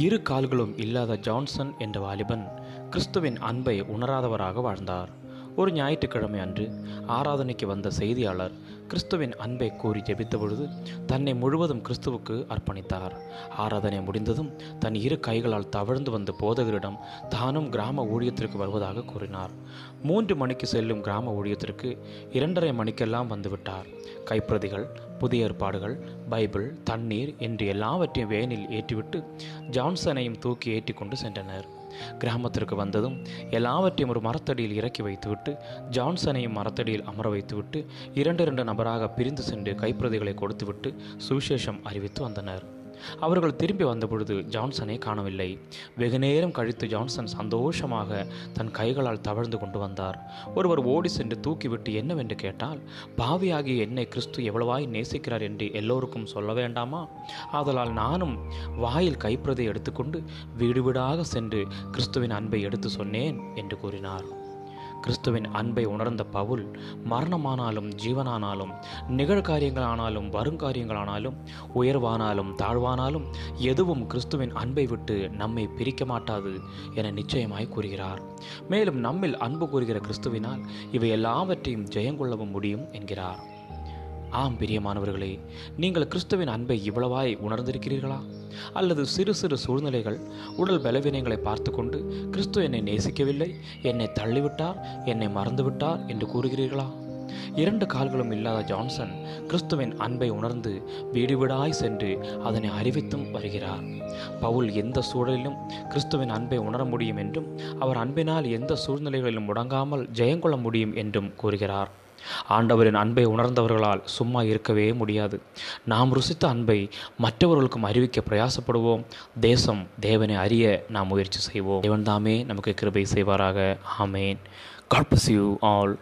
இரு கால்களும் இல்லாத ஜான்சன் என்ற வாலிபன் கிறிஸ்துவின் அன்பை உணராதவராக வாழ்ந்தார். ஒரு ஞாயிற்றுக்கிழமை அன்று ஆராதனைக்கு வந்த செய்தியாளர் கிறிஸ்துவின் அன்பை கூறி ஜெபித்த பொழுது தன்னை முழுவதும் கிறிஸ்துவுக்கு அர்ப்பணித்தார். ஆராதனை முடிந்ததும் தன் இரு கைகளால் தவழ்ந்து வந்த போதகரிடம் தானும் கிராம ஊழியத்திற்கு வருவதாக கூறினார். மூன்று மணிக்கு செல்லும் கிராம ஊழியத்திற்கு இரண்டரை மணிக்கெல்லாம் வந்துவிட்டார். கைப்பிரதிகள் புதிய ஏற்பாடுகள் பைபிள் தண்ணீர் என்று எல்லாவற்றையும் வேனில் ஏற்றிவிட்டு ஜான்சனையும் தூக்கி ஏற்றி கொண்டு சென்றனர். கிராமத்திற்கு வந்ததும் எல்லாவற்றையும் ஒரு மரத்தடியில் இறக்கி வைத்துவிட்டு ஜான்சனையும் மரத்தடியில் அமர வைத்துவிட்டு இரண்டு இரண்டு நபராக பிரிந்து சென்று கைப்பிரதிகளை கொடுத்துவிட்டு சுவிசேஷம் அறிவித்து வந்தனர். அவர்கள் திரும்பி வந்தபொழுது ஜான்சனை காணவில்லை. வெகு நேரம் கழித்து ஜான்சன் சந்தோஷமாக தன் கைகளால் தவழ்ந்து கொண்டு வந்தார். ஒருவர் ஓடி சென்று தூக்கிவிட்டு என்னவென்று கேட்டால் பாவியாகிய என்னை கிறிஸ்து எவ்வளவாய் நேசிக்கிறார் என்று எல்லோருக்கும் சொல்ல வேண்டாமா? ஆதலால் நானும் வாயில் கைப்பிரதை எடுத்துக்கொண்டு வீடு வீடாக சென்று கிறிஸ்துவின் அன்பை எடுத்து சொன்னேன் என்று கூறினார். கிறிஸ்துவின் அன்பை உணர்ந்த பவுல் மரணமானாலும் ஜீவனானாலும் நிகழ்காரியங்களானாலும் வருங்காரியங்களானாலும் உயர்வானாலும் தாழ்வானாலும் எதுவும் கிறிஸ்துவின் அன்பை விட்டு நம்மை பிரிக்க மாட்டாது என நிச்சயமாய் கூறுகிறார். மேலும் நம்மில் அன்பு கூறுகிற கிறிஸ்துவினால் இவை எல்லாவற்றையும் ஜெயங்கொள்ளவும் முடியும் என்கிறார். ஆம் பிரியமானவர்களே நீங்கள் கிறிஸ்துவின் அன்பை இவ்வளவாய் உணர்ந்திருக்கிறீர்களா? அல்லது சிறு சிறு சூழ்நிலைகள் உடல் பலவீனங்களை பார்த்து கொண்டு கிறிஸ்து என்னை நேசிக்கவில்லை என்னை தள்ளிவிட்டார் என்னை மறந்துவிட்டார் என்று கூறுகிறீர்களா? இரண்டு கால்களும் இல்லாத ஜான்சன் கிறிஸ்துவின் அன்பை உணர்ந்து வீடு வீடாய் சென்று அதனை அறிவித்தும் வருகிறார். பவுல் எந்த சூழலிலும் கிறிஸ்துவின் அன்பை உணர முடியும் என்றும் அவர் அன்பினால் எந்த சூழ்நிலைகளிலும் முடங்காமல் ஜெயங்கொள்ள முடியும் என்றும் கூறுகிறார். ஆண்டவரின் அன்பை உணர்ந்தவர்களால் சும்மா இருக்கவே முடியாது. நாம் ருசித்த அன்பை மற்றவர்களுக்கும் அறிவிக்க பிரயாசப்படுவோம். தேசம் தேவனை அறிய நாம் முயற்சி செய்வோம். தேவன் தாமே நமக்கு கிருபை செய்வாராக. ஆமேன். God you all